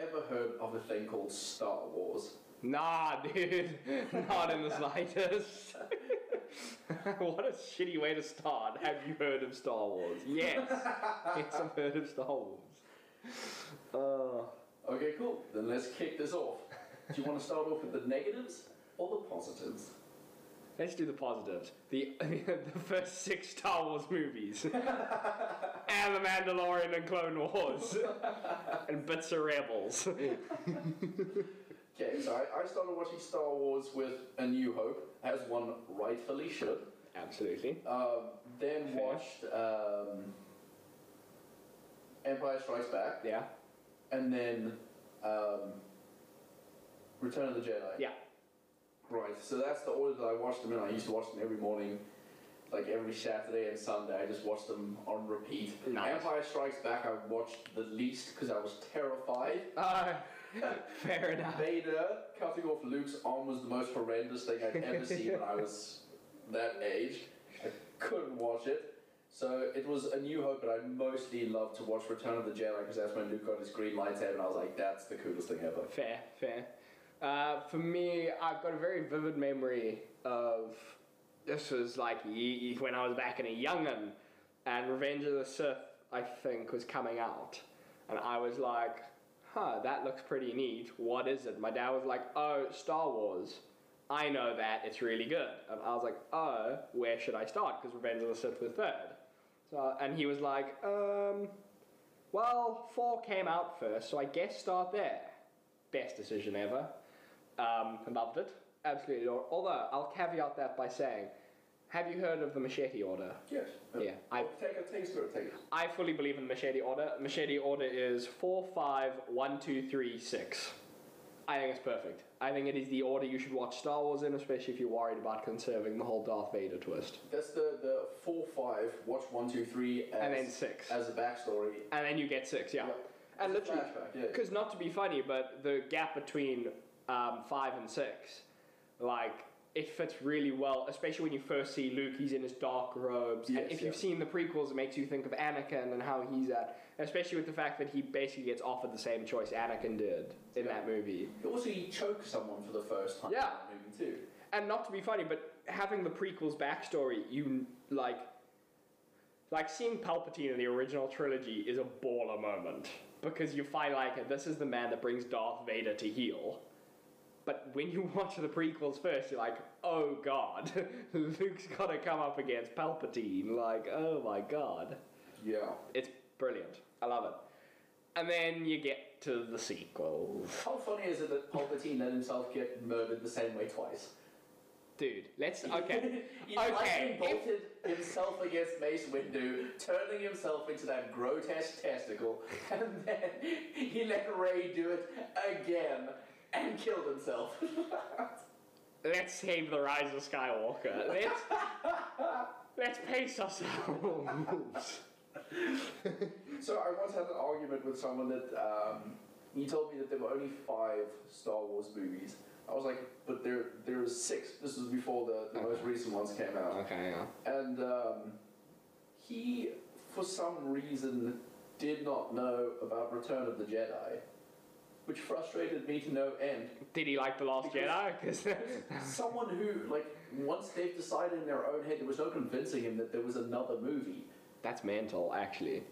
ever heard of a thing called Star Wars? Nah, dude, not in the slightest. what a shitty way to start. Have you heard of Star Wars? Yes. yes, I've heard of Star Wars. Uh, Okay, cool. Then let's kick this off. Do you want to start off with the negatives or the positives? Let's do the positives. The the first six Star Wars movies, and The Mandalorian and Clone Wars, and bits of Rebels. Okay, so I, I started watching Star Wars with A New Hope, as one rightfully should. Absolutely. Um, then Fair. watched um, Empire Strikes Back, Yeah. and then um, Return of the Jedi. Yeah. Right, so that's the order that I watched them in. I used to watch them every morning, like every Saturday and Sunday. I just watched them on repeat. Nice. Empire Strikes Back, I watched the least because I was terrified. Uh, fair enough. Vader cutting off Luke's arm was the most horrendous thing I'd ever seen when I was that age. I couldn't watch it. So it was A New Hope, but I mostly loved to watch Return of the Jedi because that's when Luke got his green lightsaber, and I was like, that's the coolest thing ever. Fair, fair. Uh, for me, I've got a very vivid memory of this was like when I was back in a young'un, and Revenge of the Sith, I think, was coming out, and I was like, "Huh, that looks pretty neat. What is it?" My dad was like, "Oh, Star Wars." I know that it's really good, and I was like, "Oh, where should I start?" Because Revenge of the Sith was third. So, and he was like, um, well, four came out first, so I guess start there. Best decision ever. Um, loved it. Absolutely. Although, I'll caveat that by saying, have you heard of the Machete Order? Yes. Yeah, I- take a taste of it. Take it. I fully believe in the Machete Order. Machete Order is 4, 5, 1, 2, 3, 6. I think it's perfect. I think it is the order you should watch Star Wars in, especially if you're worried about conserving the whole Darth Vader twist. That's the the four five. Watch one two three, as, And then six. as a backstory. And then you get 6, yeah. Yeah. And literally, flashback, yeah. because not to be funny, but the gap between um, five and six, like it fits really well, especially when you first see Luke. He's in his dark robes, Yes, and if yeah. you've seen the prequels, it makes you think of Anakin and how he's at. Especially with the fact that he basically gets offered the same choice Anakin did in Yeah. that movie. Also, he chokes someone for the first time Yeah. in the movie too. And not to be funny, but having the prequels backstory, you like, like seeing Palpatine in the original trilogy is a baller moment because you find like this is the man that brings Darth Vader to heel. But when you watch the prequels first, you're like, oh god, Luke's got to come up against Palpatine. Like, oh my god, Yeah. it's brilliant. I love it. And then you get to the sequels. How funny is it that Palpatine let himself get murdered the same way twice? Dude, let's okay. he Okay, lightning if- bolted himself against Mace Windu, turning himself into that grotesque testicle, and then he let Rey do it again and killed himself. Let's save the rise of Skywalker. Let's let's pace ourselves. so I once had an argument with someone that um, he told me that there were only five Star Wars movies. I was like, but there there was six. This was before the, the most recent ones came out. Okay, yeah. And um, he, for some reason, did not know about Return of the Jedi, which frustrated me to no end. Did he like the Last Because- Jedi? Because Someone who, like, once they've decided in their own head, there was no convincing him that there was another movie. that's mental, actually.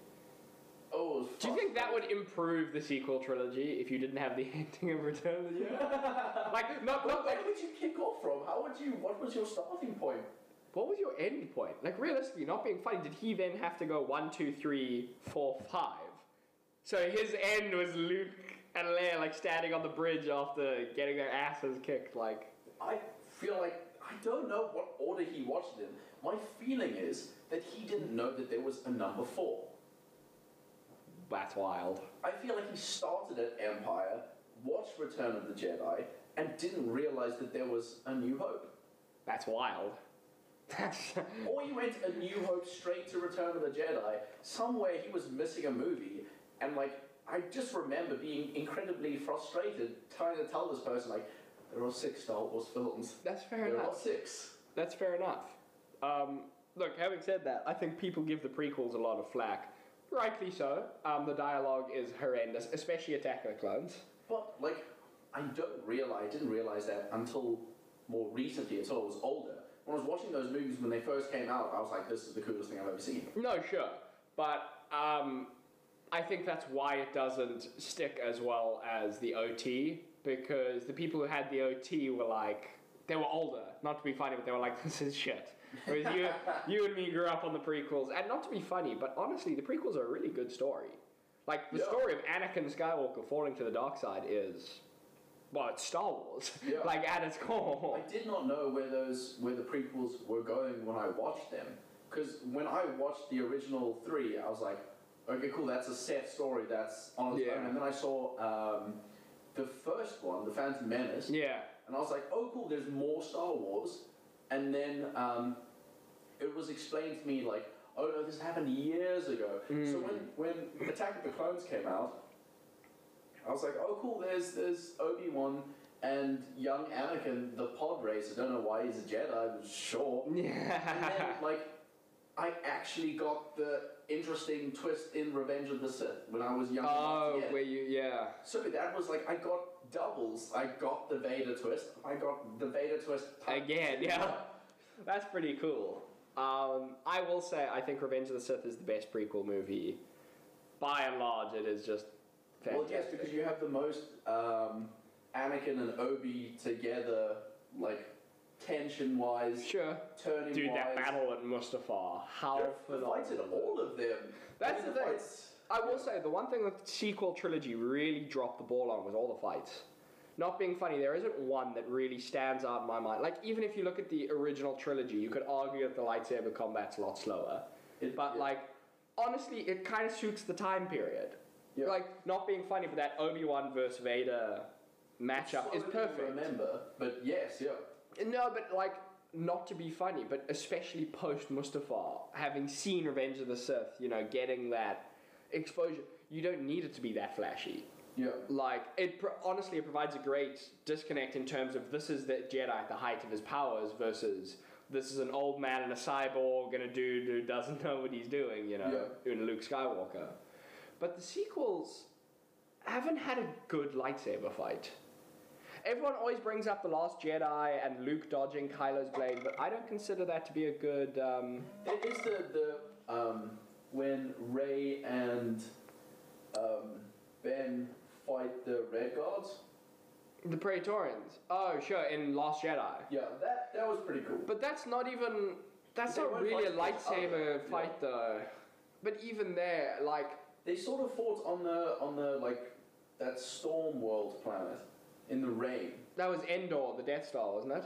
Oh, it was Do you think that would improve the sequel trilogy if you didn't have the ending of Return of the Jedi? like, not, Well, not where like, would you kick off from? How would you? What was your starting point? what was your end point? Like, realistically, not being funny, did he then have to go one, two, three, four, five? So his end was Luke and Leia like standing on the bridge after getting their asses kicked. Like, I feel like I don't know what order he watched it in. My feeling is that he didn't know that there was a number four. that's wild. I feel like he started at Empire, watched Return of the Jedi, and didn't realize that there was a New Hope. That's wild. Or he went a New Hope straight to Return of the Jedi. Somewhere he was missing a movie, and like I just remember being incredibly frustrated trying to tell this person like there are six Star Wars films. that's fair There are enough. six. That's fair enough. Um, look, having said that, I think people give the prequels a lot of flack, rightly so. Um, the dialogue is horrendous, especially Attack of the Clones. But like, I don't realize, I didn't realize that until more recently, until I was older. When I was watching those movies when they first came out, I was like, this is the coolest thing I've ever seen. No, sure, but um, I think that's why it doesn't stick as well as the OT because the people who had the OT were like they were older, not to be funny, but they were like, this is shit. Whereas you, you and me grew up on the prequels, and not to be funny, but honestly, the prequels are a really good story. Like the Yeah. story of Anakin Skywalker falling to the dark side is, well, it's Star Wars. Yeah. like at its core. I did not know where those where the prequels were going when I watched them. Because when I watched the original three, I was like, okay, cool, that's a set story, that's on its Yeah. own. And then I saw um, the first one, The Phantom Menace, Yeah. and I was like, oh, cool, there's more Star Wars. And then um, it was explained to me like, oh no, this happened years ago. So Mm. when when Attack of the Clones came out, I was like, oh cool, there's there's Obi Wan and young Anakin, the pod racer. Don't know why he's a Jedi, but sure. And then Yeah. like, I actually got the interesting twist in Revenge of the Sith when I was young. oh, to where you, yeah. So that was like I got doubles. I got the Vader twist. I got the Vader twist Again, yeah. That's pretty cool. Um, I will say, I think Revenge of the Sith is the best prequel movie. By and large, it is just Well, yes, because you have the most um, Anakin and Obi together, like tension-wise, Sure. turning Dude, wise. that battle at Mustafar, how The fights in all of them. That's I mean, the thing. fights- I will yeah. say, the one thing that the sequel trilogy really dropped the ball on was all the fights. Not being funny, there isn't one that really stands out in my mind. Like, even if you look at the original trilogy, you could argue that the lightsaber combat's a lot slower. It- But, yeah. like, honestly, it kind of suits the time period. Yeah. Like, not being funny, but that Obi Wan versus Vader matchup is Slowly perfect. Remember, but yes, yeah. No, but like not to be funny, but especially post Mustafar, having seen Revenge of the Sith, you know, getting that exposure, you don't need it to be that flashy. Yeah. Like it pro- honestly, it provides a great disconnect in terms of this is the Jedi at the height of his powers versus this is an old man and a cyborg and a dude who doesn't know what he's doing, you know, in Luke Skywalker. But the sequels haven't had a good lightsaber fight. Everyone always brings up the Last Jedi and Luke dodging Kylo's blade, but I don't consider that to be a good. Um, It is the the um, when Rey and um, Ben fight the Red Guards. the Praetorians. Oh, sure, in Last Jedi. Yeah, that that was pretty cool. But that's not even. That's They not really a lightsaber other, fight, yeah. though. But even there, like. They sort of fought on the on the like that storm world planet in the rain. That was Endor, the Death Star, wasn't it?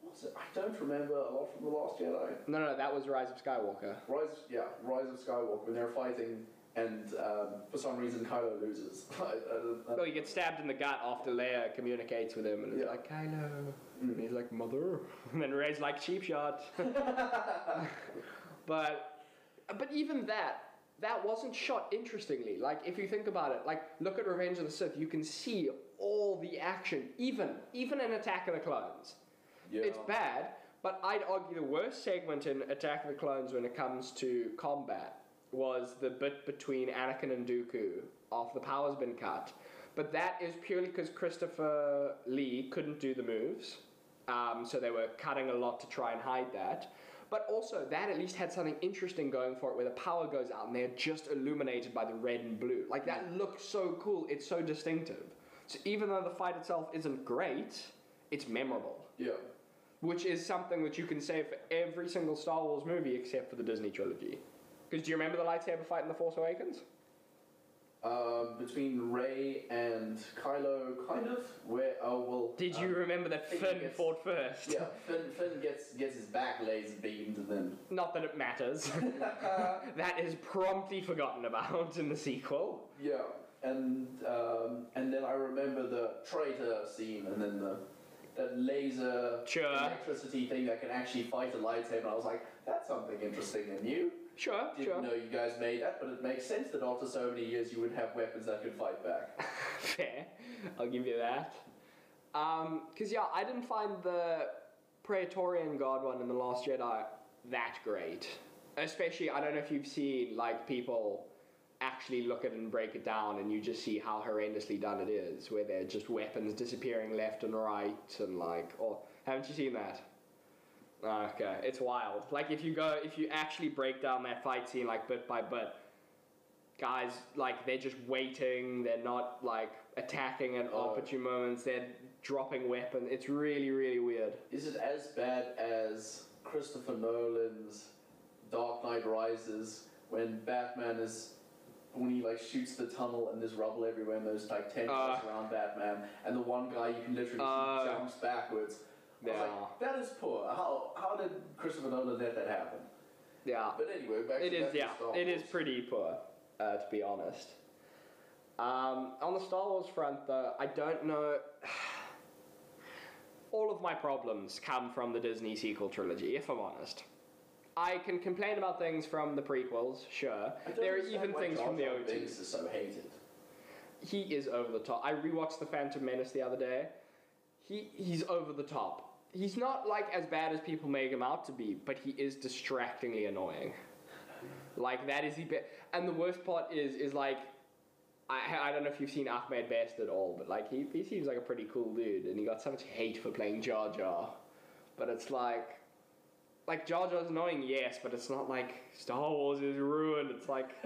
What's it? I don't remember a lot from the Last Jedi. No, no, that was Rise of Skywalker. Rise, yeah, Rise of Skywalker when they're fighting, and um, for some reason Kylo loses. I, I, I, Oh, he gets stabbed in the gut after Leia communicates with him, and it's Yeah. like, Kylo. Mm. And he's like, Mother. And then Rey's like, cheap shot. but, but even that, that wasn't shot interestingly. Like, if you think about it, like, look at Revenge of the Sith, you can see all the action, even, even in Attack of the Clones. yeah. It's bad, but I'd argue the worst segment in Attack of the Clones when it comes to combat was the bit between Anakin and Dooku after the power's been cut. But that is purely because Christopher Lee couldn't do the moves, um, so they were cutting a lot to try and hide that. But also, that at least had something interesting going for it where the power goes out and they're just illuminated by the red and blue. Like, that looks so cool, it's so distinctive. So, even though the fight itself isn't great, it's memorable yeah. which is something that you can say for every single Star Wars movie except for the Disney trilogy. Because do you remember the lightsaber fight in The Force Awakens? Um, between Rey and Kylo, kind of. Where oh well. Did you um, remember that think Finn it's- fought first? Yeah, Finn, Finn gets gets his back laser beamed then. Not that it matters. that is promptly forgotten about in the sequel. Yeah, and um, and then I remember the traitor scene, and then the that laser Sure. electricity thing that can actually fight a lightsaber. I was like, that's something interesting and new. Sure, Didn't sure. know you guys made that, but it makes sense that after so many years you would have weapons that could fight back. Fair. I'll give you that. Because, yeah, I didn't find the Praetorian Guard one in The Last Jedi that great. Especially, I don't know if you've seen like people actually look at it and break it down, and you just see how horrendously done it is, where they're just weapons disappearing left and right, and like, oh, haven't you seen that? Okay, it's wild. Like if you go, if you actually break down that fight scene like bit by bit, guys like they're just waiting. They're not like attacking at Oh. opportune moments. They're dropping weapons. It's really, really weird. Is it as bad as Christopher Nolan's Dark Knight Rises when Batman is when he like shoots the tunnel and there's rubble everywhere and there's like tentacles Uh. around Batman and the one guy you can literally Uh. see jumps backwards. I was Yeah. like, that is poor. How how did Christopher Nolan let that happen? Yeah. But anyway, back It to is, to yeah. Star It is Wars. pretty poor, uh, to be honest. Um, on the Star Wars front, though, I don't know. All of my problems come from the Disney sequel trilogy, if I'm honest. I can complain about things from the prequels, sure. There are even things Jar from the OT. Binks is so hated. He is over the top. I rewatched The Phantom Menace the other day. He he's over the top. He's not like as bad as people make him out to be, but he is distractingly annoying. Like that is the best. And the worst part is is like I, I don't know if you've seen Ahmed Best at all, but like he, he seems like a pretty cool dude, and he got so much hate for playing Jar Jar. But it's like, like Jar Jar's annoying, yes, but it's not like Star Wars is ruined. It's like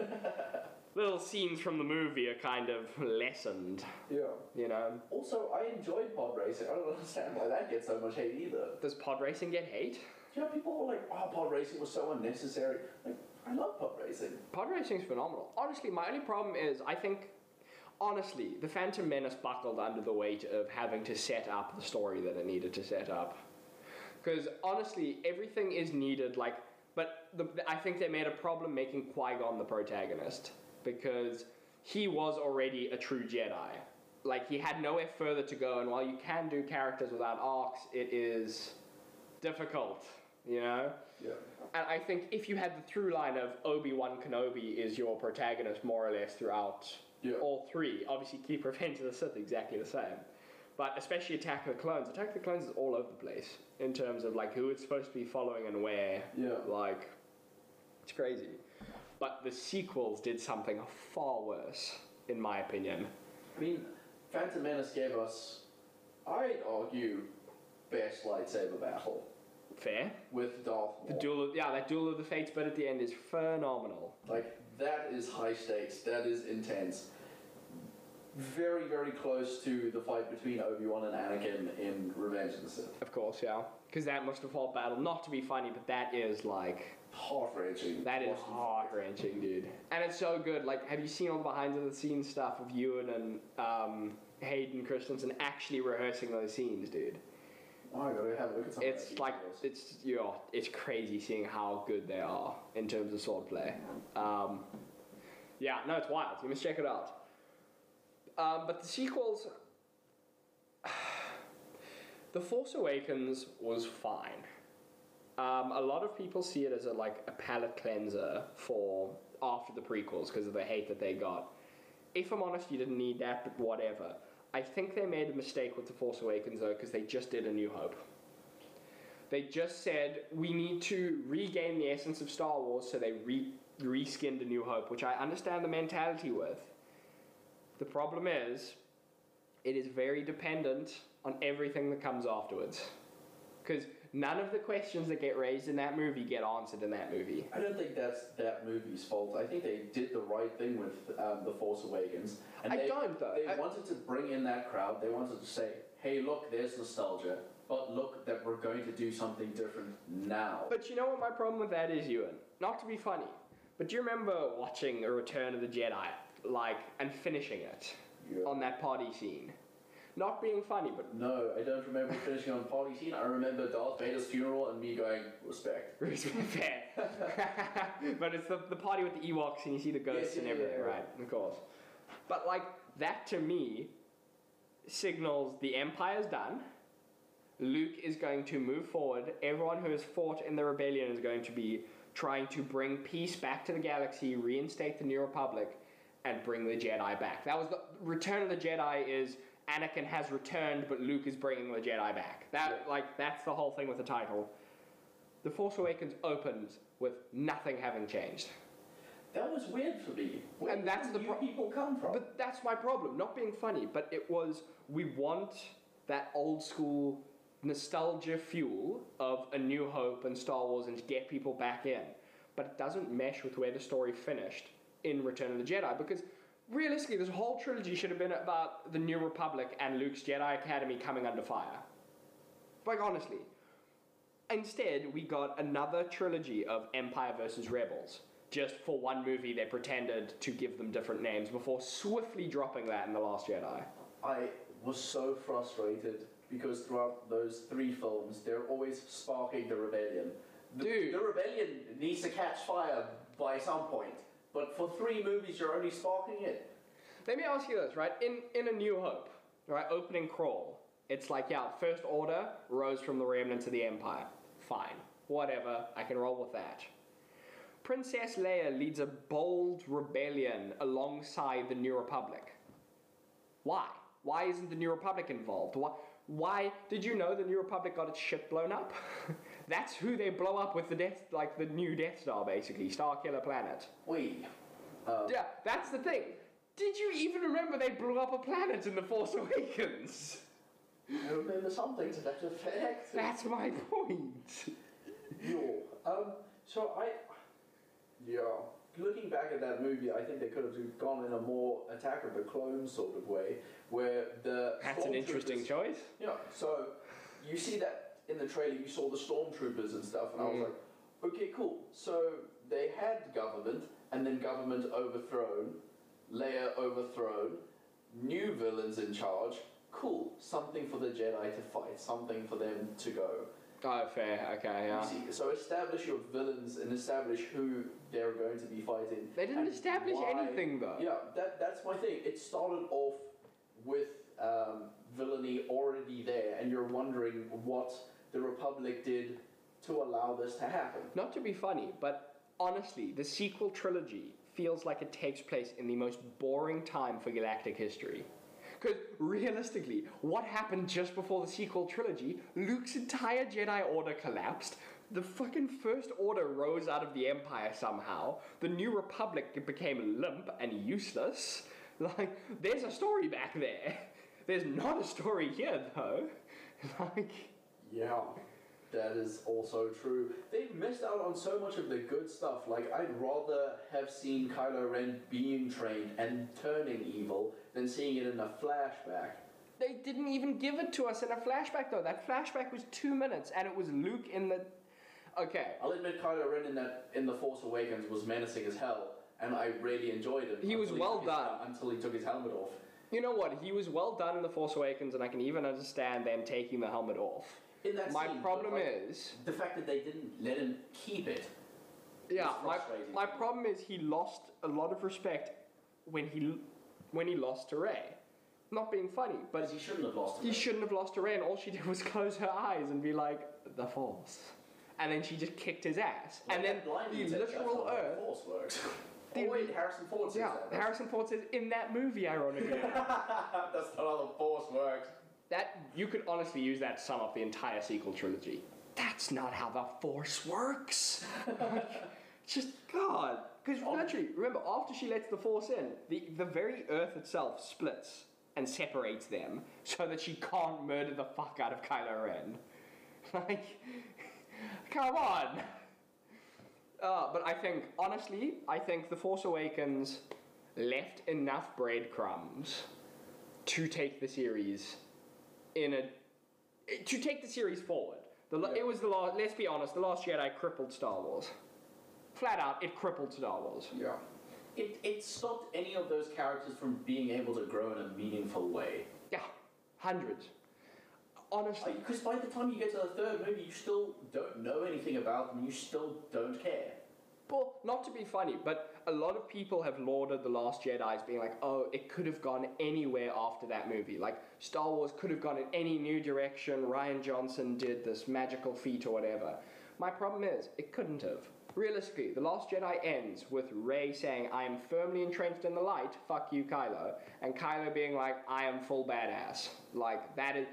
little scenes from the movie are kind of lessened, Yeah. you know. Also, I enjoyed pod racing. I don't understand why that gets so much hate either. Does pod racing get hate? You know, people were like, "Oh, pod racing was so unnecessary." Like, I love pod racing. Pod racing is phenomenal. Honestly, my only problem is I think, honestly, the Phantom Menace buckled under the weight of having to set up the story that it needed to set up. Because honestly, everything is needed. Like, but the, I think they made a problem making Qui Gon the protagonist because he was already a true Jedi. Like he had nowhere further to go, and while you can do characters without arcs, it is difficult. You know. Yeah. And I think if you had the through line of Obi Wan Kenobi is your protagonist more or less throughout Yeah. all three, obviously keep Revenge of the Sith exactly the same. But especially Attack of the Clones. Attack of the Clones is all over the place in terms of like who it's supposed to be following and where. Yeah. Like, it's crazy. But the sequels did something far worse, in my opinion. I mean, Phantom Menace gave us, I'd argue, best lightsaber battle Fair. with Darth The duel of, yeah, that duel of the fates but at the end is phenomenal. Like that is high stakes. That is intense. Very, very close to the fight between Obi Wan and Anakin in Revenge of the Sith. Of course, yeah. Because that must have fought battle. Not to be funny, but that is like Heart wrenching. that is heart wrenching, dude. And it's so good. Like, have you seen all the behind the scenes stuff of Ewan and um, Hayden Christensen actually rehearsing those scenes, dude? Oh, I gotta have a look at some It's like details. it's you know, it's crazy seeing how good they are in terms of swordplay. Um, yeah, no, it's wild. You must check it out. Um, but the sequels, The Force Awakens was fine. Um, a lot of people see it as a like a palate cleanser for after the prequels because of the hate that they got. If I'm honest, you didn't need that, but whatever. I think they made a mistake with The Force Awakens though because they just did A New Hope. They just said we need to regain the essence of Star Wars, so they re reskinned A New Hope, which I understand the mentality with. The problem is, it is very dependent on everything that comes afterwards. Because none of the questions that get raised in that movie get answered in that movie. I don't think that's that movie's fault. I think they did the right thing with um, The Force Awakens. I they, don't, though. They I- wanted to bring in that crowd. They wanted to say, hey, look, there's nostalgia, but look that we're going to do something different now. But you know what my problem with that is, Ewan? Not to be funny, but do you remember watching A Return of the Jedi, like, and finishing it Yeah. on that party scene? Not being funny, but No, I don't remember finishing on party scene. I remember Darth Vader's funeral and me going, respect. fair. but it's the, the party with the Ewoks and you see the ghosts Yes, and yeah, everything, yeah. right? Of course. But like that to me signals the Empire's done. Luke is going to move forward. Everyone who has fought in the rebellion is going to be trying to bring peace back to the galaxy, reinstate the New Republic, and bring the Jedi back. That was the Return of the Jedi is Anakin has returned, but Luke is bringing the Jedi back. That Yeah. like that's the whole thing with the title. The Force Awakens opens with nothing having changed. That was weird for me. Where And that's the pro- people come from? But that's my problem. Not being funny, but it was we want that old school nostalgia fuel of A New Hope and Star Wars and to get people back in. But it doesn't mesh with where the story finished in Return of the Jedi because realistically, this whole trilogy should have been about the New Republic and Luke's Jedi Academy coming under fire. Like, honestly. Instead, we got another trilogy of Empire versus Rebels. Just for one movie, they pretended to give them different names before swiftly dropping that in The Last Jedi. I was so frustrated because throughout those three films, they're always sparking the rebellion. The, Dude. the rebellion needs to catch fire by some point, but for three movies, you're only sparking it. Let me ask you this, right? In in A New Hope, right, opening crawl, it's like, yeah, First Order rose from the remnants of the Empire. Fine. Whatever, I can roll with that. Princess Leia leads a bold rebellion alongside the New Republic. Why? Why isn't the New Republic involved? Why, why did you know the New Republic got its ship blown up? That's who they blow up with the Death, like the new Death Star, basically, Star Killer Planet. We. Um, Yeah, that's the thing. Did you even remember they blew up a planet in The Force Awakens? I remember something to that effect. That's my point. Yo, um, so I, yeah, looking back at that movie, I think they could have gone in a more Attack of the Clones sort of way, where the That's an interesting choice. Yeah, so you see that in the trailer, you saw the stormtroopers and stuff, and I was Mm. like, okay, cool. So they had government, and then government overthrown, Leia overthrown, new villains in charge. Cool, something for the Jedi to fight, something for them to go. Oh, fair. Okay, yeah. See, so establish your villains and establish who they're going to be fighting. They didn't and establish anything though. Yeah, that, that's my thing. It started off with um, villainy already there, and you're wondering what the Republic did to allow this to happen. Not to be funny, but honestly, the sequel trilogy feels like it takes place in the most boring time for galactic history. Because realistically, what happened just before the sequel trilogy? Luke's entire Jedi Order collapsed. The fucking First Order rose out of the Empire somehow. The New Republic became limp and useless. Like, there's a story back there. There's not a story here, though. Like, Yeah, that is also true. They've missed out on so much of the good stuff. Like, I'd rather have seen Kylo Ren being trained and turning evil than seeing it in a flashback. They didn't even give it to us in a flashback though. That flashback was two minutes, and it was Luke in the. Okay, I'll admit Kylo Ren in that in the Force Awakens was menacing as hell, and I really enjoyed it. He was well his- done. until he took his helmet off. you know what? He was well done in the Force Awakens, and I can even understand them taking the helmet off. In that My scene, problem like, is, the fact that they didn't let him keep it. yeah, my my problem is he lost a lot of respect when he when he lost to Rey. Not being funny, But he shouldn't have lost he it. shouldn't have lost to Rey, and all she did was close her eyes and be like, "The Force," and then she just kicked his ass, Like and then the dude "That's literal how the Force works. The- oh wait, Harrison Ford says Yeah, that. Harrison Ford says in that movie, ironically. That's not how the Force works. That you could honestly use that to sum up the entire sequel trilogy. That's not how the Force works. Just God, because literally, remember, after she lets the Force in, the the very Earth itself splits and separates them so that she can't murder the fuck out of Kylo Ren. Like, come on. Uh, but I think, honestly, I think The Force Awakens left enough breadcrumbs to take the series in a to take the series forward. The, la- Yeah. It was the last. Let's be honest. The Last Jedi crippled Star Wars. Flat out, it crippled Star Wars. Yeah. It, it stopped any of those characters from being able to grow in a meaningful way. Yeah, hundreds. Honestly, Because by the time you get to the third movie, you still don't know anything about them. You still don't care. Well, not to be funny, but a lot of people have lauded The Last Jedi as being like, oh, it could have gone anywhere after that movie. Like, Star Wars could have gone in any new direction. Rian Johnson did this magical feat or whatever. My problem is, it couldn't have. Realistically, The Last Jedi ends with Rey saying, I am firmly entrenched in the light, fuck you, Kylo. And Kylo being like, I am full badass. Like, that is.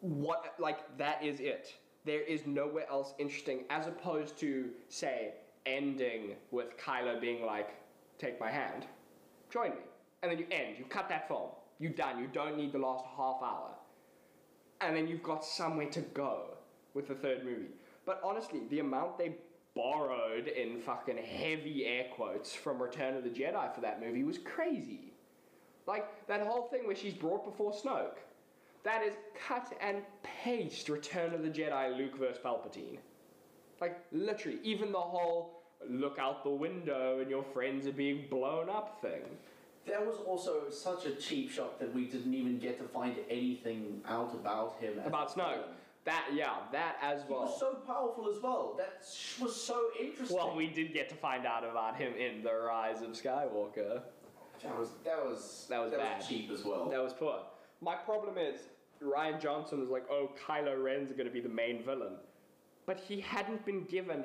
What. Like, that is it. there is nowhere else interesting as opposed to, say, ending with Kylo being like, take my hand, join me. And then you end, you cut that film, you're done, you don't need the last half hour. And then you've got somewhere to go with the third movie. But honestly, the amount they borrowed in fucking heavy air quotes from Return of the Jedi for that movie was crazy. Like that whole thing where she's brought before Snoke. That is cut and paste Return of the Jedi Luke versus Palpatine. Like literally, even the whole look out the window and your friends are being blown up thing. There was also such a cheap shot that we didn't even get to find anything out about him. About a Snoke. That yeah, that as well. He was so powerful as well. That was so interesting. well, we did get to find out about him in The Rise of Skywalker. That was that was That was bad. cheap as well. That was poor. My problem is Rian Johnson was like, "Oh, Kylo Ren's going to be the main villain," but he hadn't been given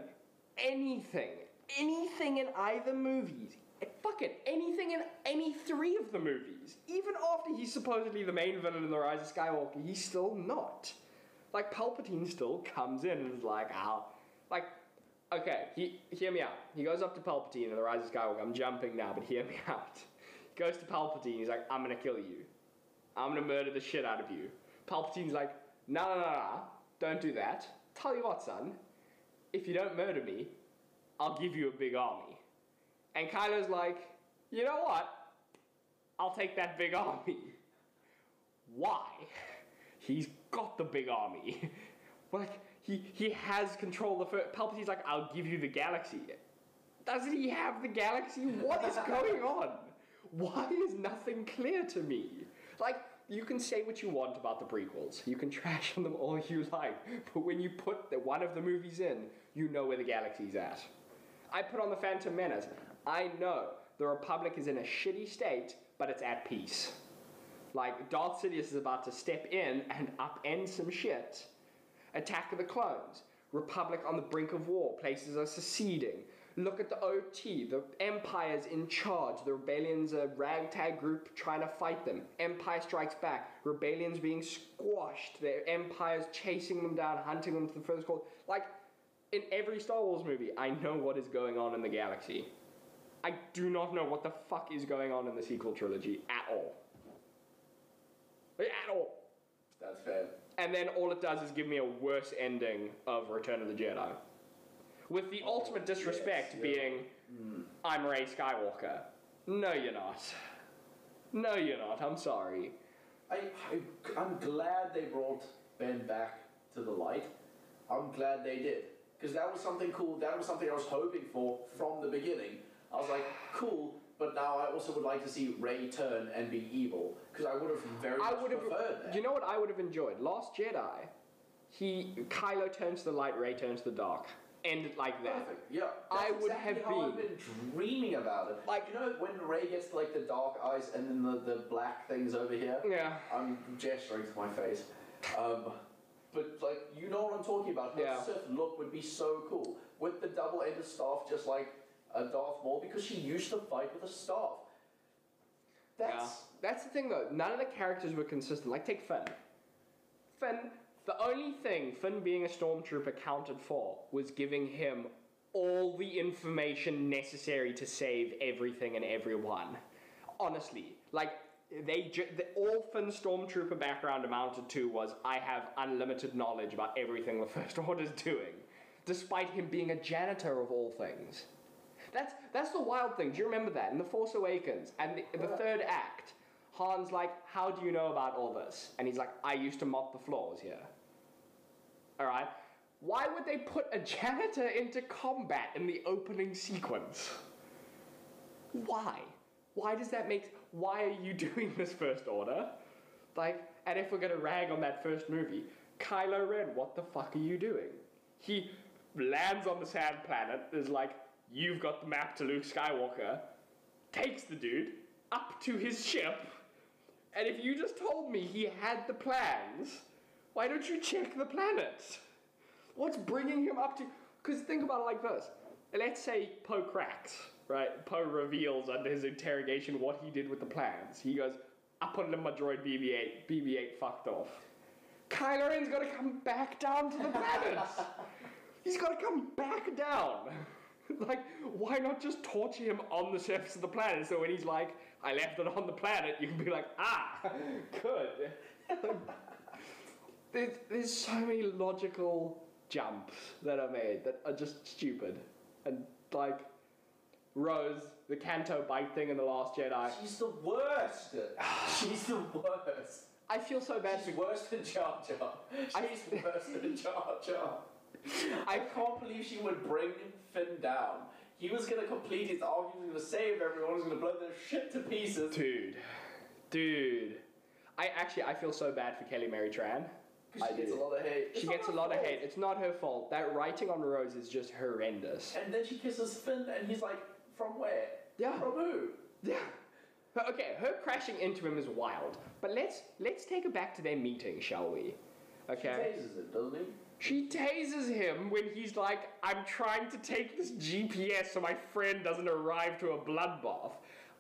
anything, anything in either movies. Eh, Fuck it, anything in any three of the movies. Even after he's supposedly the main villain in The Rise of Skywalker, he's still not. Like Palpatine still comes in and is like, "Ow," like. Okay, he, hear me out. He goes up to Palpatine in The Rise of Skywalker. I'm jumping now, but hear me out. He goes to Palpatine. He's like, I'm gonna kill you. I'm gonna murder the shit out of you. Palpatine's like, no, no, no, no, don't do that. Tell you what, son, if you don't murder me, I'll give you a big army. And Kylo's like, you know what? I'll take that big army. Why? He's got the big army. like, he, he has control of the first. Palpatine's like, I'll give you the galaxy. Doesn't he have the galaxy? What is going on? Why is nothing clear to me? Like, you can say what you want about the prequels. You can trash on them all you like. But when you put the, one of the movies in, you know where the galaxy's at. I put on the Phantom Menace. I know the Republic is in a shitty state, but it's at peace. Like, Darth Sidious is about to step in and upend some shit. Attack of the Clones. Republic on the brink of war. Places are seceding. Look at the OT. The Empire's in charge. The Rebellion's a ragtag group trying to fight them. Empire strikes back. Rebellion's being squashed. The Empire's chasing them down, hunting them to the first call. Like, in every Star Wars movie, I know what is going on in the galaxy. I do not know what the fuck is going on in the sequel trilogy at all. Like, At all. That's fair. And then all it does is give me a worse ending of Return of the Jedi. With the ultimate disrespect yes, yeah. being, hmm. I'm Rey Skywalker. No, you're not. No, you're not. I'm sorry. I, I I'm glad they brought Ben back to the light. I'm glad they did because that was something cool. That was something I was hoping for from the beginning. I was like, cool, but now I also would like to see Rey turn and be evil because I would have very I much would have. preferred that. You know what I would have enjoyed? Last Jedi. He Kylo turns to the light, Rey turns to the dark. Ended like that. Perfect. Yeah. I would exactly have how I've been. been dreaming about it. Like- you know when Rey gets like the dark eyes and then the, the black things over here. Yeah. I'm gesturing to my face. Um, but like you know what I'm talking about. Her Yeah. Sith look would be so cool with the double-ended staff, just like a Darth Maul, because she used to fight with a staff. That's Yeah. That's the thing though. None of the characters were consistent. Like take Finn. Finn. The only thing Finn being a stormtrooper counted for was giving him all the information necessary to save everything and everyone. Honestly, like they ju- the, all Finn stormtrooper background amounted to was I have unlimited knowledge about everything the First Order's doing, despite him being a janitor of all things. That's that's the wild thing. Do you remember that in the Force Awakens and the, the third act? Han's like, "How do you know about all this?" And he's like, "I used to mop the floors here." All right. Why would they put a janitor into combat in the opening sequence? Why? Why does that make? Why are you doing this First Order? Like, and if we're gonna rag on that first movie, Kylo Ren, what the fuck are you doing? He lands on the sand planet, is like, you've got the map to Luke Skywalker, takes the dude up to his ship, and if you just told me he had the plans, why don't you check the planet? What's bringing him up to? Because think about it like this. Let's say Poe cracks, right? Poe reveals under his interrogation what he did with the plans. He goes, I put it in my droid BB-8. BB-8 fucked off. Kylo Ren's got to come back down to the planet. He's got to come back down. like, why not just torture him on the surface of the planet? So when he's like, I left it on the planet, you can be like, ah, good. There's, there's so many logical jumps that are made that are just stupid. And like, Rose, the Canto Bight thing in The Last Jedi. She's the worst. She's the worst. I feel so bad She's for worse than Jar Jar. I- She's worse than Jar Jar. I can't believe she would bring Finn down. He was gonna complete his arc, he was gonna save everyone, he was gonna blow their shit to pieces. Dude, dude. I actually I feel so bad for Kelly Marie Tran. Because I she gets do. a lot of hate. It's She not gets a her lot of fault. hate. It's not her fault. That writing on Rose is just horrendous. And then she kisses Finn, and he's like, "From where? Yeah. From who?" Yeah. Okay, her crashing into him is wild. But let's let's take it back to their meeting, shall we? Okay. She Okay. tases it, doesn't he? She tases him when he's like, I'm trying to take this GPS so my friend doesn't arrive to a bloodbath.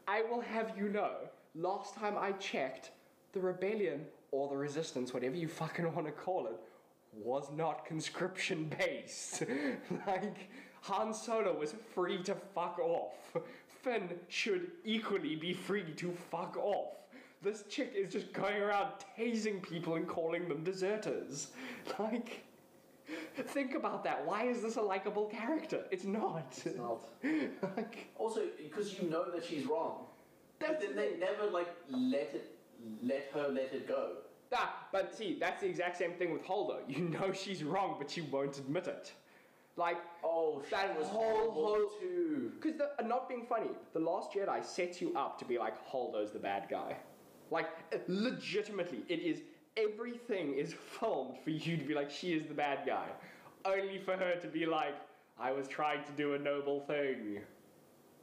I will have you know, last time I checked, the rebellion, or the resistance, whatever you fucking want to call it, was not conscription based. like, Han Solo was free to fuck off. Finn should equally be free to fuck off. This chick is just going around tasing people and calling them deserters. Like, think about that. Why is this a likable character? It's not. It's not. like, Also, because you know that she's wrong. But then they never like let it, let her let it go. Ah, but see, that's the exact same thing with Holdo. You know she's wrong, but she won't admit it. Like, Oh, That was whole- whole- too. Because uh, not being funny, The Last Jedi sets you up to be like, Holdo's the bad guy. Like, uh, legitimately, it is everything is filmed for you to be like, she is the bad guy. Only for her to be like, I was trying to do a noble thing.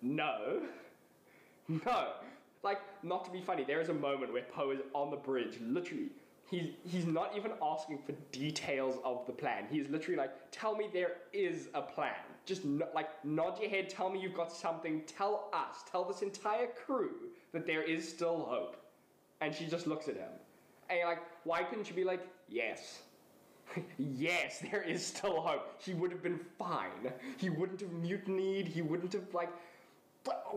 No. No. Like, not to be funny, there is a moment where Poe is on the bridge, literally. He's, he's not even asking for details of the plan. He's literally like, tell me there is a plan. Just no, like, nod your head, tell me you've got something, tell us, tell this entire crew that there is still hope. And she just looks at him. And you're like, why couldn't you be like, yes? yes, there is still hope. He would have been fine. He wouldn't have mutinied. He wouldn't have, like,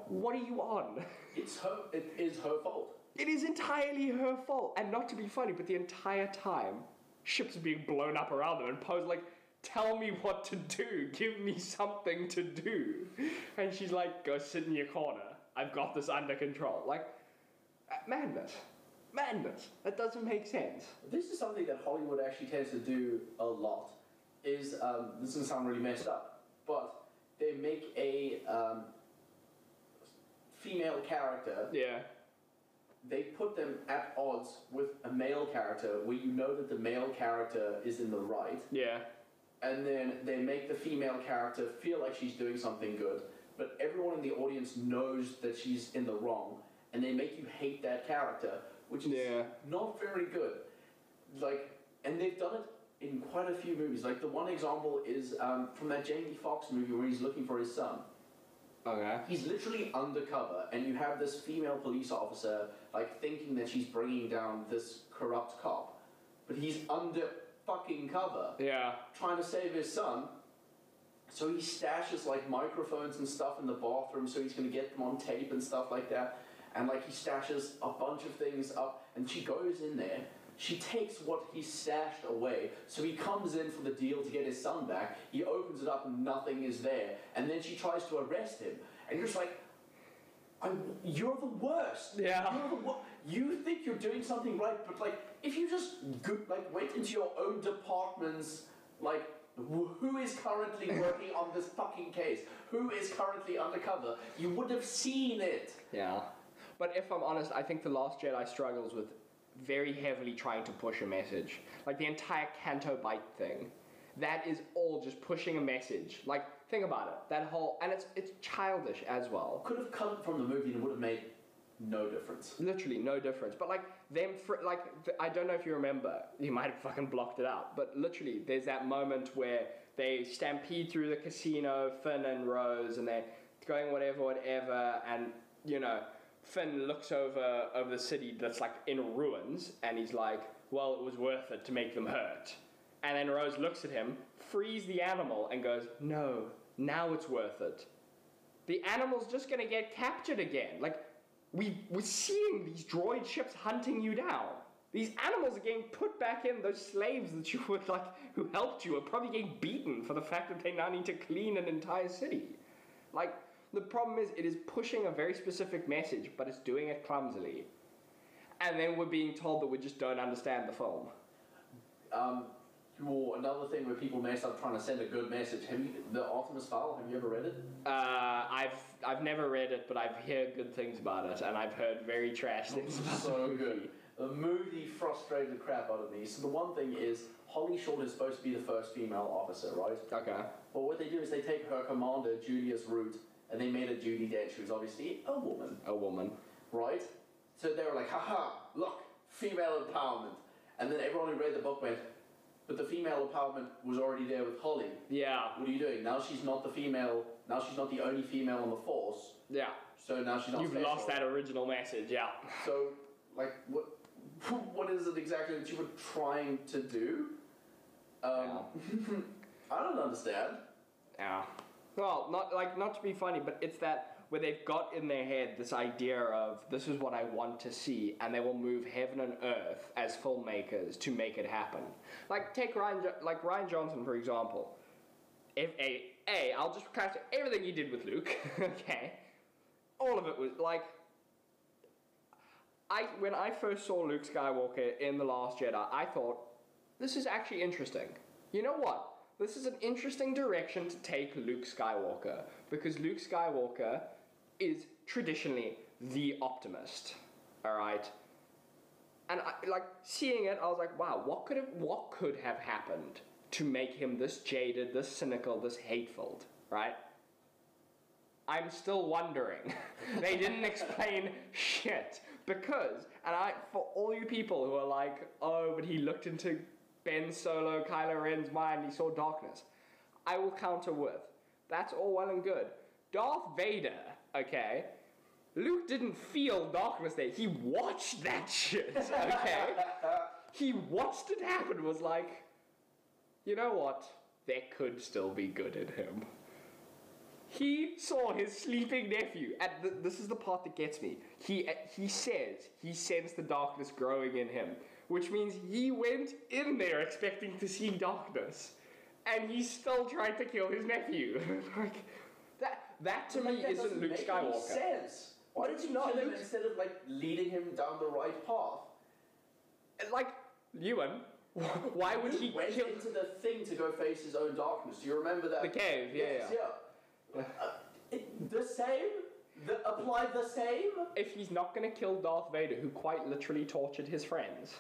what are you on? It's her. It is her fault. It is entirely her fault. And not to be funny, but the entire time, ships are being blown up around them, and Poe's like, tell me what to do. Give me something to do. And she's like, go sit in your corner. I've got this under control. Like, uh, madness. Madness. That doesn't make sense. This is something that Hollywood actually tends to do a lot. Is um, this is gonna sound really messed up, but they make a um, female character. Yeah. They put them at odds with a male character, where you know that the male character is in the right, Yeah. and then they make the female character feel like she's doing something good, but everyone in the audience knows that she's in the wrong, and they make you hate that character, which is Yeah. not very good. Like, and they've done it in quite a few movies. Like the one example is um, from that Jamie Foxx movie where he's looking for his son. Okay. He's literally undercover, and you have this female police officer like thinking that she's bringing down this corrupt cop, but he's under fucking cover Yeah. trying to save his son. So he stashes like microphones and stuff in the bathroom, so he's gonna get them on tape and stuff like that. And like he stashes a bunch of things up, and she goes in there. She takes what he stashed away, so he comes in for the deal to get his son back. He opens it up, and nothing is there. And then she tries to arrest him, and you're just like, "You're the worst. Yeah. The wo- you think you're doing something right, but like if you just go, like went into your own department's like wh- who is currently working on this fucking case, who is currently undercover, you would have seen it. Yeah. But if I'm honest, I think The Last Jedi struggles with very heavily trying to push a message. Like the entire Canto Bight thing. That is all just pushing a message. Like, think about it. That whole and it's it's childish as well. Could have come from the movie and it would have made no difference. Literally no difference. But like them, fr- like th- I don't know if you remember. You might have fucking blocked it out. But literally, there's that moment where they stampede through the casino, Finn and Rose, and they're going whatever, whatever, and you know, Finn looks over over the city that's like in ruins, and he's like, "Well, it was worth it to make them hurt." And then Rose looks at him, frees the animal, and goes, "No, now it's worth it." The animal's just gonna get captured again. Like, we we're seeing these droid ships hunting you down. These animals are getting put back in. Those slaves that you were like, who helped you, are probably getting beaten for the fact that they now need to clean an entire city. Like, the problem is, it is pushing a very specific message, but it's doing it clumsily. And then we're being told that we just don't understand the film. Um, your, another thing where people mess up trying to send a good message. Have you the Artemis Fowl? Have you ever read it? Uh, I've I've never read it, but I've heard good things about it, and I've heard very trash things about so the good. The movie frustrated the crap out of me. So the one thing is, Holly Short is supposed to be the first female officer, right? Okay. But what they do is they take her commander, Julius Root, and they made her Judi Dench, who's obviously a woman, A woman. right? So they were like, haha, look, female empowerment. And then everyone who read the book went, but the female empowerment was already there with Holly. Yeah. What are you doing? Now she's not the female, now she's not the only female on the force, Yeah. so now she's not You've special. lost that original message. Yeah. So, like, what, what is it exactly that you were trying to do? Um, I don't understand. Yeah. Well, not like not to be funny, but it's that where they've got in their head this idea of this is what I want to see, and they will move heaven and earth as filmmakers to make it happen. Like take Rian, like Rian Johnson for example. If a a, I'll just cast everything he did with Luke. okay, all of it was like. I when I first saw Luke Skywalker in the Last Jedi, I thought this is actually interesting. You know what? This is an interesting direction to take Luke Skywalker because Luke Skywalker is traditionally the optimist. All right. And I, like seeing it, I was like, wow, what could have what could have happened to make him this jaded, this cynical, this hateful, right? I'm still wondering. they didn't explain shit because, and I, for all you people who are like, oh, but he looked into Ben Solo, Kylo Ren's mind, he saw darkness. I will counter with, that's all well and good. Darth Vader, okay? Luke didn't feel darkness there. He watched that shit, okay? he watched it happen, was like, you know what? There could still be good in him. He saw his sleeping nephew, and th- this is the part that gets me. He uh, he says he sensed the darkness growing in him, which means he went in there expecting to see darkness, and he still tried to kill his nephew. like that that to me that isn't Luke Skywalker. sense. Why did you not kill him Luke- instead of like leading him down the right path? Like Ewan, why would he went kill? into the thing to go face his own darkness. Do you remember that? The cave, yeah, Yes, yeah. yeah. Uh, it- the same. The, apply the same. If he's not gonna kill Darth Vader, who quite literally tortured his friends,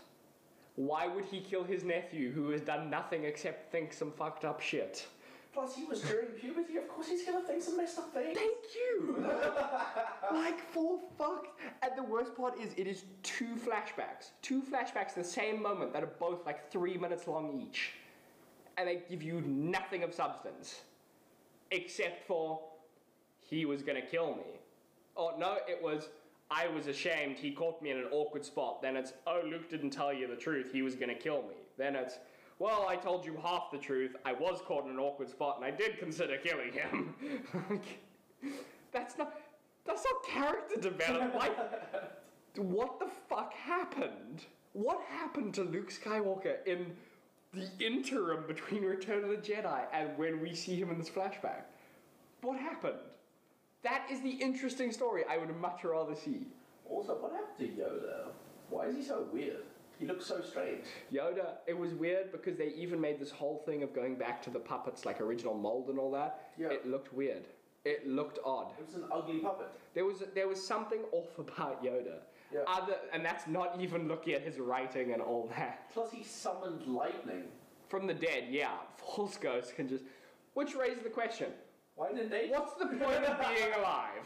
why would he kill his nephew, who has done nothing except think some fucked up shit? Plus, he was during puberty. Of course, he's gonna think some messed up things. Thank you. like for fuck. And the worst part is, it is two flashbacks, two flashbacks, in the same moment that are both like three minutes long each, and they give you nothing of substance, except for he was gonna kill me. Oh no, it was. I was ashamed. He caught me in an awkward spot. Then it's, oh, Luke didn't tell you the truth. He was going to kill me. Then it's, well, I told you half the truth. I was caught in an awkward spot, and I did consider killing him. Like, that's not. That's not character development. Like, what the fuck happened? What happened to Luke Skywalker in the interim between Return of the Jedi and when we see him in this flashback? What happened? That is the interesting story I would much rather see. Also, what happened to Yoda? Why is he so weird? He looks so strange. Yoda, it was weird because they even made this whole thing of going back to the puppets, like original mold and all that. Yeah. It looked weird. It looked odd. It was an ugly puppet. There was there was something off about Yoda. Yeah. Other and that's not even looking at his writing and all that. Plus, he summoned lightning. From the dead, yeah, Force ghosts can just. Which raises the question: Why didn't they? What's the point of being alive?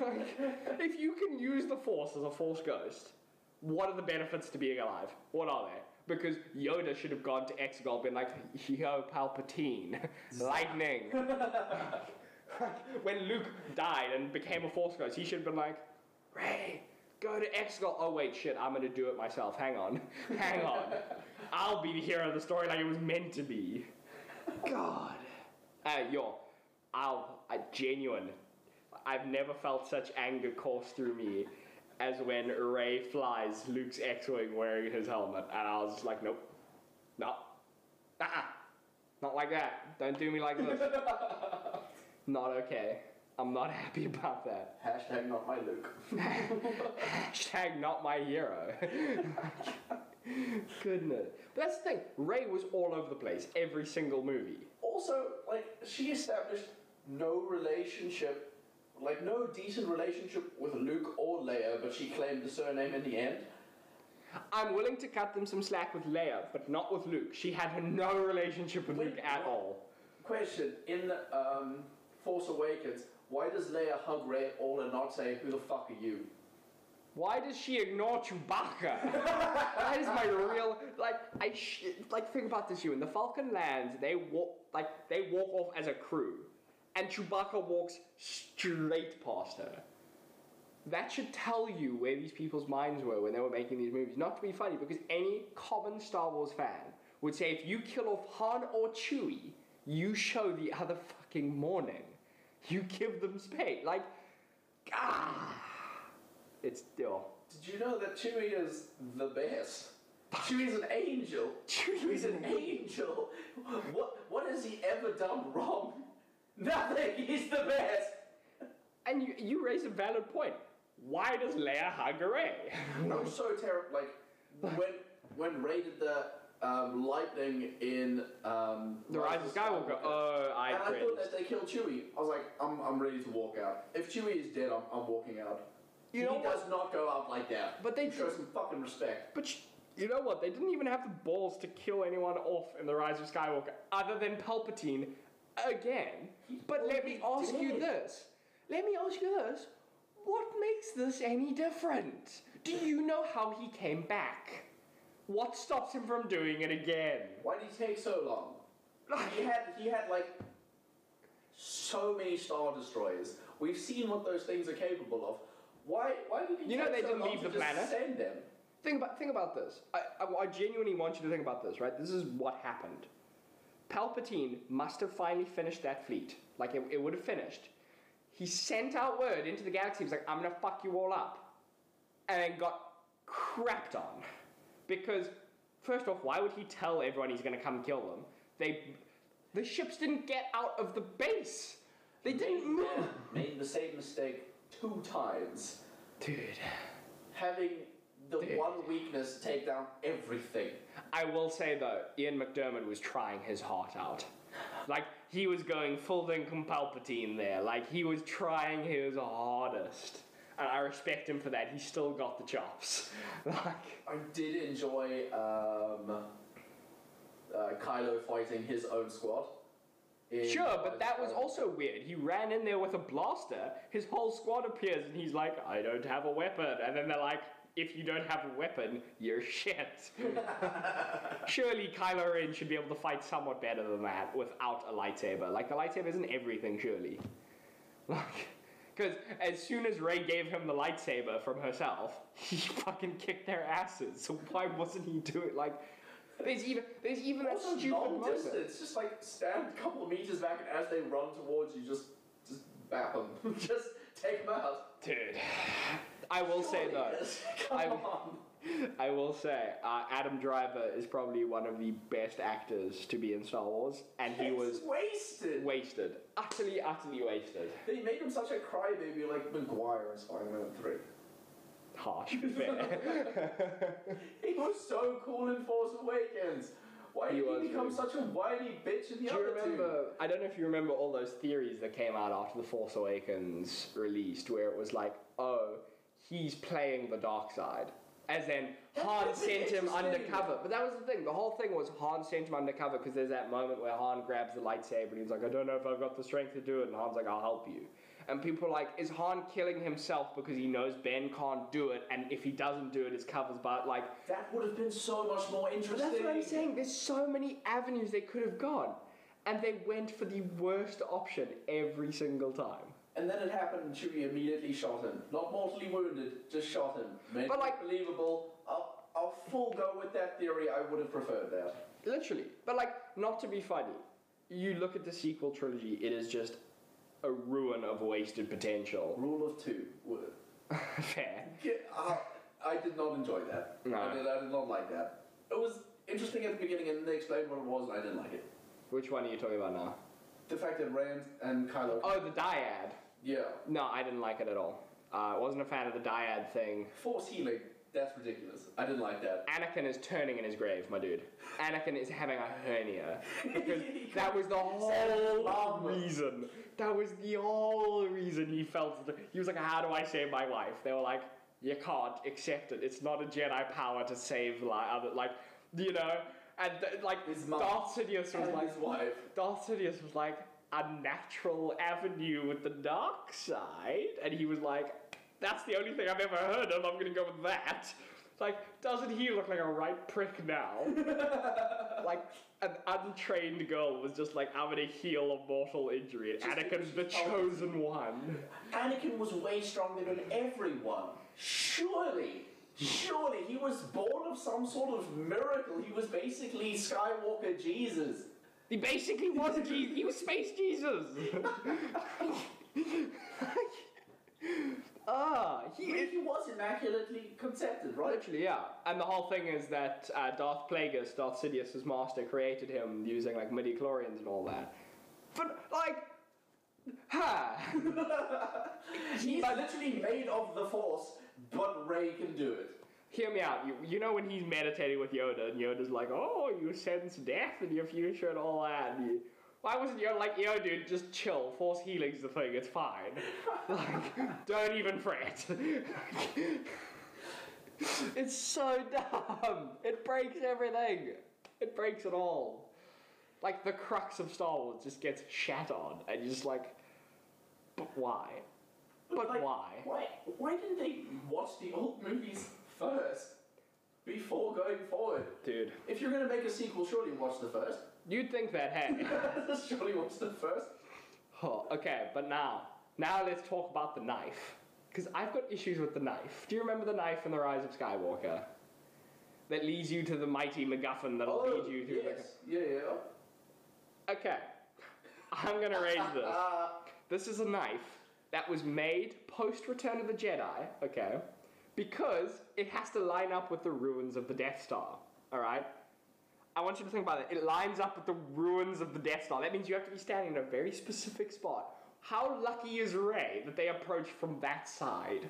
like, if you can use the Force as a Force Ghost, what are the benefits to being alive? What are they? Because Yoda should have gone to Exegol, been like, "Yo, Palpatine, lightning." when Luke died and became a Force Ghost, he should have been like, Rey, go to Exegol. Oh wait, shit, I'm gonna do it myself. Hang on, hang on. I'll be the hero of the story like it was meant to be. God. Uh, yo, I'll, I genuine. I've never felt such anger course through me as when Rey flies Luke's X-wing wearing his helmet, and I was just like, nope, no, uh-uh. not like that. Don't do me like this. not okay. I'm not happy about that. Hashtag not my Luke. Hashtag not my hero. Goodness. But that's the thing. Rey was all over the place, every single movie. Also, like, she established no relationship, like, no decent relationship with Luke or Leia, but she claimed the surname in the end. I'm willing to cut them some slack with Leia, but not with Luke. She had no relationship with Wait, Luke at all. Question In um, Force Awakens, why does Leia hug Rey at all and not say, Who the fuck are you? Why does she ignore Chewbacca? that is my real like. I sh- like think about this. You when the Falcon lands, they walk like they walk off as a crew, and Chewbacca walks straight past her. That should tell you where these people's minds were when they were making these movies. Not to be funny, because any common Star Wars fan would say if you kill off Han or Chewie, you show the other fucking mourning. You give them space. Like, ah, it's still. Did you know that Chewie is the best? Chewie's an angel. Chewie's Chewie's an angel. What what has he ever done wrong? Nothing. He's the best. And you, you raise a valid point. Why does Leia hug Rey? I'm so terrible. Like when when Rey did the um, lightning in um, the Rise of Skywalker. Oh, I and I thought that they killed Chewie. I was like, I'm, I'm ready to walk out. If Chewie is dead, I'm, I'm walking out. You he know does not go out like that. But they show some fucking respect. But sh- you know what? They didn't even have the balls to kill anyone off in the Rise of Skywalker, other than Palpatine, again. But let me oh, already ask you this. Let me ask you this. What makes this any different? Do you know how he came back? What stops him from doing it again? Why did he take so long? He had he had like so many star destroyers. We've seen what those things are capable of. Why why did he You know they so didn't leave the planet? Send them. Think about think about this. I, I, I genuinely want you to think about this, right? This is what happened. Palpatine must have finally finished that fleet. Like it, it would have finished. He sent out word into the galaxy. He was like, "I'm gonna fuck you all up," and got crapped on. Because first off, why would he tell everyone he's gonna come kill them? They, the ships didn't get out of the base. They didn't move. Made the same mistake two times. Dude. Having the Dude. one weakness to take down everything. I will say though, Ian McDiarmid was trying his heart out. Like he was going full Dinkum Palpatine there. Like he was trying his hardest, and I respect him for that. He still got the chops. Like I did enjoy um, uh, Kylo fighting his own squad. in sure, but that was also weird. He ran in there with a blaster. His whole squad appears, and he's like, "I don't have a weapon," and then they're like. If you don't have a weapon, you're shit. Surely Kylo Ren should be able to fight somewhat better than that without a lightsaber. Like the lightsaber isn't everything, surely. Like, because as soon as Rey gave him the lightsaber from herself, he fucking kicked their asses. So why wasn't he doing like? There's even there's even that Also, stupid long moment. distance, just like stand a couple of meters back, and as they run towards you, just just bap them, just take them out. Dude, I will say though, come I- on. I will say uh, Adam Driver is probably one of the best actors to be in Star Wars, and he was wasted. wasted, utterly, utterly wasted. They made him such a crybaby like Maguire in Spider-Man 3. Harsh, but fair. He was so cool in Force Awakens. Why He did he become really- such a whiny bitch in the Do you remember? I don't know if you remember all those theories that came out after the Force Awakens released, where it was like, oh, he's playing the dark side. As in, Han sent him undercover. But that was the thing. The whole thing was Han sent him undercover because there's that moment where Han grabs the lightsaber and he's like, I don't know if I've got the strength to do it. And Han's like, I'll help you. And people are like, is Han killing himself because he knows Ben can't do it? And if he doesn't do it, his cover's but like. That would have been so much more but interesting. that's what I'm saying. There's so many avenues they could have gone, and they went for the worst option every single time. And then it happened, and Chewie immediately shot him. Not mortally wounded, just shot him. Made But, like- believable. I'll, I'll full go with that theory. I would have preferred that. Literally. But like, not to be funny, you look at the sequel trilogy, it is just a ruin of wasted potential. Rule of two. Would. Fair. Yeah, uh, I did not enjoy that. No. I, did, I did not like that. It was interesting at the beginning, and then they explained what it was, and I didn't like it. Which one are you talking about now? The fact that Rand and Kylo. Oh, the dyad. Yeah. No, I didn't like it at all. Uh, I wasn't a fan of the dyad thing. Force healing. That's ridiculous. I didn't like that. Anakin is turning in his grave, my dude. Anakin is having a hernia. Because that was the whole reason. That was the whole reason he felt. He was like, How do I save my wife? They were like, You can't accept it. It's not a Jedi power to save, like, other, like you know? And th- like, His mom. Darth Sidious was like, wife. Darth Sidious was like a natural avenue with the dark side, and he was like, "That's the only thing I've ever heard of. I'm gonna go with that." Like, doesn't he look like a right prick now? like an untrained girl was just like, "I'm gonna heal a mortal injury." And Just Anakin's the because she told us. chosen one. Anakin was way stronger than everyone. Surely. Surely. He was born of some sort of miracle. He was basically Skywalker Jesus. He basically was Jesus. He was Space Jesus. ah, I he mean, he was immaculately concepted, right? Literally, yeah. And the whole thing is that uh, Darth Plagueis, Darth Sidious's master, created him using like midi-chlorians and all that. But like, ha! He's literally made of the Force, but Rey can do it. Hear me out. You, you know when he's meditating with Yoda, and Yoda's like, "Oh, you sense death in your future and all that." And you, why wasn't Yoda like, "Yo, dude, just chill. Force healing's the thing. It's fine. like, don't even fret." it's so dumb. It breaks everything. It breaks it all. Like the crux of Star Wars just gets shat on, and you're just like, but why? But like, why? Why? Why didn't they watch the old movies first before going forward? Dude, If you're gonna make a sequel, surely watch the first. you'd think that, hey. surely watch the first. Oh, okay, but now, now let's talk about the knife. Because I've got issues with the knife. Do you remember the knife in The Rise of Skywalker? That leads you to the mighty MacGuffin that'll Oh, lead you to yes. Yeah, yeah. Okay. I'm gonna raise this. This is a knife that was made post Return of the Jedi, okay? Because it has to line up with the ruins of the Death Star, alright? I want you to think about it. It lines up with the ruins of the Death Star. That means you have to be standing in a very specific spot. How lucky is Rey that they approached from that side?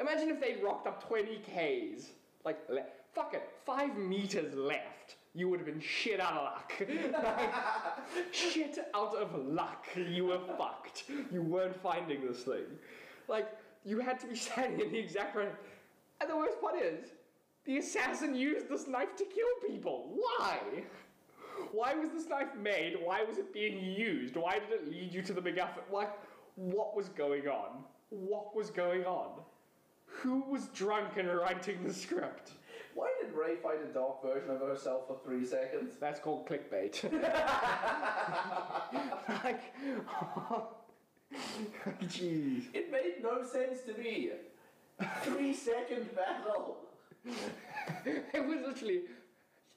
Imagine if they'd rocked up 20 Ks. Like, le- fuck it, 5 meters left. You would have been shit out of luck. Shit out of luck. You were fucked. You weren't finding this thing. Like, you had to be standing in the exact right. And the worst part is, the assassin used this knife to kill people. Why? Why was this knife made? Why was it being used? Why did it lead you to the MacGuffin? Like, what was going on? What was going on? Who was drunk and writing the script? why did Rey fight a dark version of herself for three seconds? That's called clickbait. like, jeez. It made no sense to me. Three second battle. It was literally.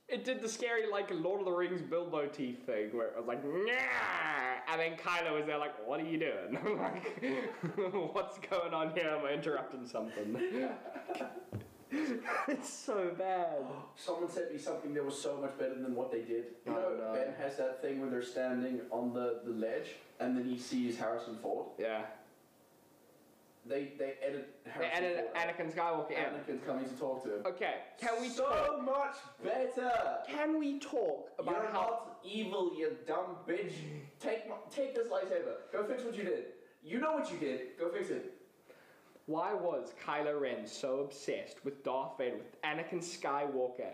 It did the scary, like, Lord of the Rings Bilbo teeth thing, where it was like, Nyah! and then Kylo was there, like, what are you doing? like, what's going on here? Am I interrupting something? it's so bad. Someone sent me something that was so much better than what they did. You know, no. Ben has that thing where they're standing on the, the ledge and then he sees Harrison Ford. Yeah. They they edit They Harrison added Ford. Anakin Skywalker in. Anakin's coming to talk to him. Okay, can we so talk? much better? Can we talk about You're how? not evil, you dumb bitch. Take my, take this lightsaber. Go fix what you did. You know what you did. Go fix it. Why was Kylo Ren so obsessed with Darth Vader, with Anakin Skywalker,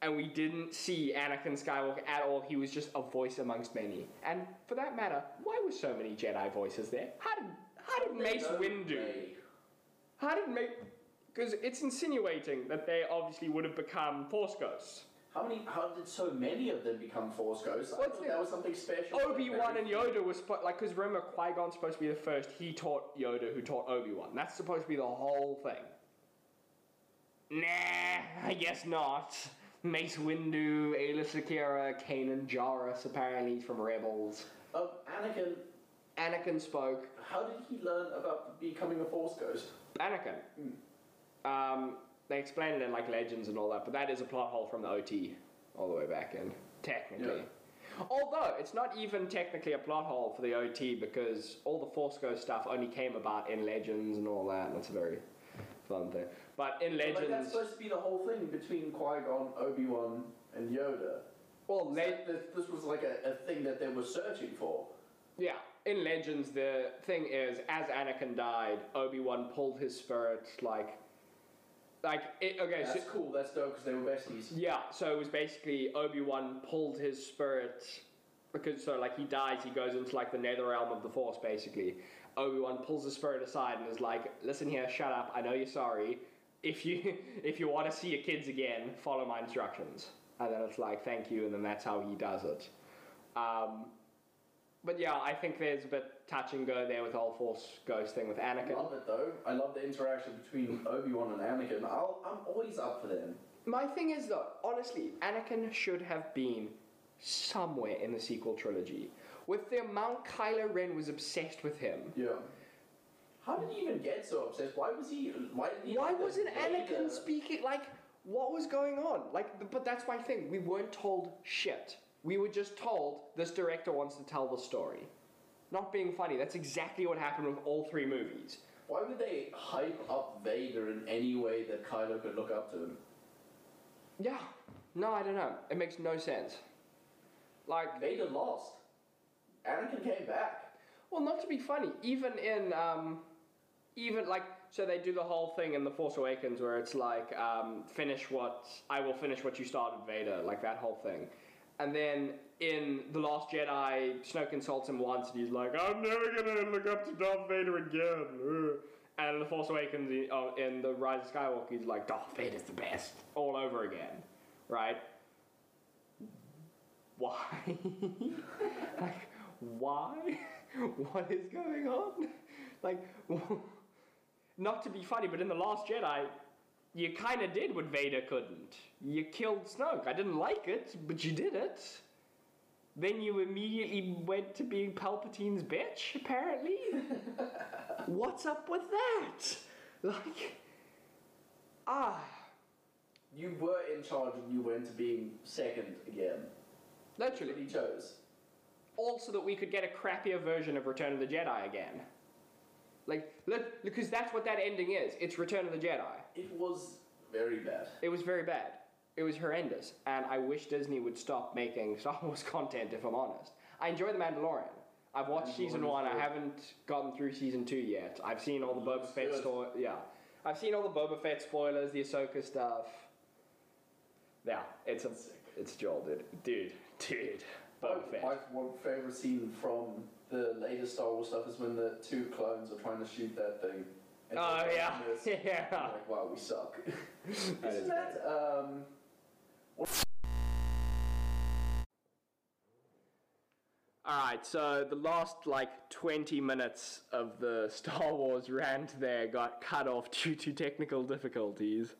and we didn't see Anakin Skywalker at all? He was just a voice amongst many. And for that matter, why were so many Jedi voices there? How did how did Mace No Windu? way. How did Mace? Because it's insinuating that they obviously would have become Force ghosts. How many? How did so many of them become Force ghosts? I thought it's that was something special. Obi Wan and Yoda was spo- like, because remember Qui Gon's supposed to be the first. He taught Yoda, who taught Obi Wan. That's supposed to be the whole thing. Nah, I guess not. Mace Windu, Aayla Secura, Kanan Jarrus, apparently he's from Rebels. Um, Anakin. Anakin spoke. How did he learn about becoming a Force ghost? Anakin. Um, they explain it in like Legends and all that, but that is a plot hole from the OT all the way back in, technically. Although it's not even technically a plot hole for the OT because all the Force Ghost stuff only came about in Legends and all that, and that's a very fun thing. But in Like that's supposed to be the whole thing between Qui Gon, Obi Wan, and Yoda. well, Le- this, this was like a, a thing that they were searching for. yeah, in Legends, the thing is, as Anakin died, Obi Wan pulled his spirit like, like it, okay, so That's cool. That's dope because they were besties. Yeah, so it was basically Obi Wan pulled his spirit because so like he dies, he goes into like the nether realm of the Force basically. Obi Wan pulls his spirit aside and is like, "Listen here, shut up. I know you're sorry. If you if you want to see your kids again, follow my instructions." And then it's like, "Thank you," and then that's how he does it. Um, but yeah, I think there's a bit touch and go there with the whole Force Ghost thing with Anakin. I love it though. I love the interaction between Obi Wan and Anakin. I'll, I'm always up for them. My thing is though, honestly, Anakin should have been somewhere in the sequel trilogy. With the amount Kylo Ren was obsessed with him. Yeah. How did he even get so obsessed? Why was he? Why did he? Why wasn't Anakin speaking like what was going on? Like but that's my thing. We weren't told shit. We were just told this director wants to tell the story. Not being funny, that's exactly what happened with all three movies. Why would they hype up Vader in any way that Kylo could look up to him? Yeah. No, I don't know. It makes no sense. Like Vader lost. Anakin came back. Well, not to be funny, even in um, even like so they do the whole thing in the Force Awakens where it's like um, finish what I will finish what you started, Vader, like that whole thing, and then in the Last Jedi, Snoke insults him once, and he's like, "I'm never gonna look up to Darth Vader again." And in the Force Awakens, oh, in the Rise of Skywalker, he's like, "Darth Vader's the best," all over again, right? Why? like, why? what is going on? Like, not to be funny, but in The Last Jedi, you kind of did what Vader couldn't. You killed Snoke. I didn't like it, but you did it. Then you immediately went to being Palpatine's bitch, apparently. What's up with that? Like, ah. You were in charge and you went to being second again. Literally. he chose. also that we could get a crappier version of Return of the Jedi again. Like, look, because that's what that ending is. It's Return of the Jedi. It was very bad. It was very bad. It was horrendous, and I wish Disney would stop making Star Wars content. If I'm honest, I enjoy The Mandalorian. I've watched season one. I haven't gotten through season two yet. I've seen all the Boba Fett story. Yeah, I've seen all the Boba Fett spoilers, the Ahsoka stuff. Yeah, it's a, it's Joel, dude, dude, dude. Boba Fett. my one favorite scene from the latest Star Wars stuff is when the two clones are trying to shoot that thing. And Oh yeah, this. yeah. I'm like, wow, we suck. Is Isn't that um? All right, so the last like 20 minutes of the Star Wars rant there got cut off due to technical difficulties.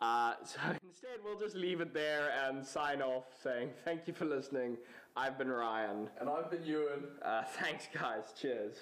Uh, so instead, we'll just leave it there and sign off saying thank you for listening. I've been Ryan. And I've been Ewan. Uh, thanks, guys. Cheers.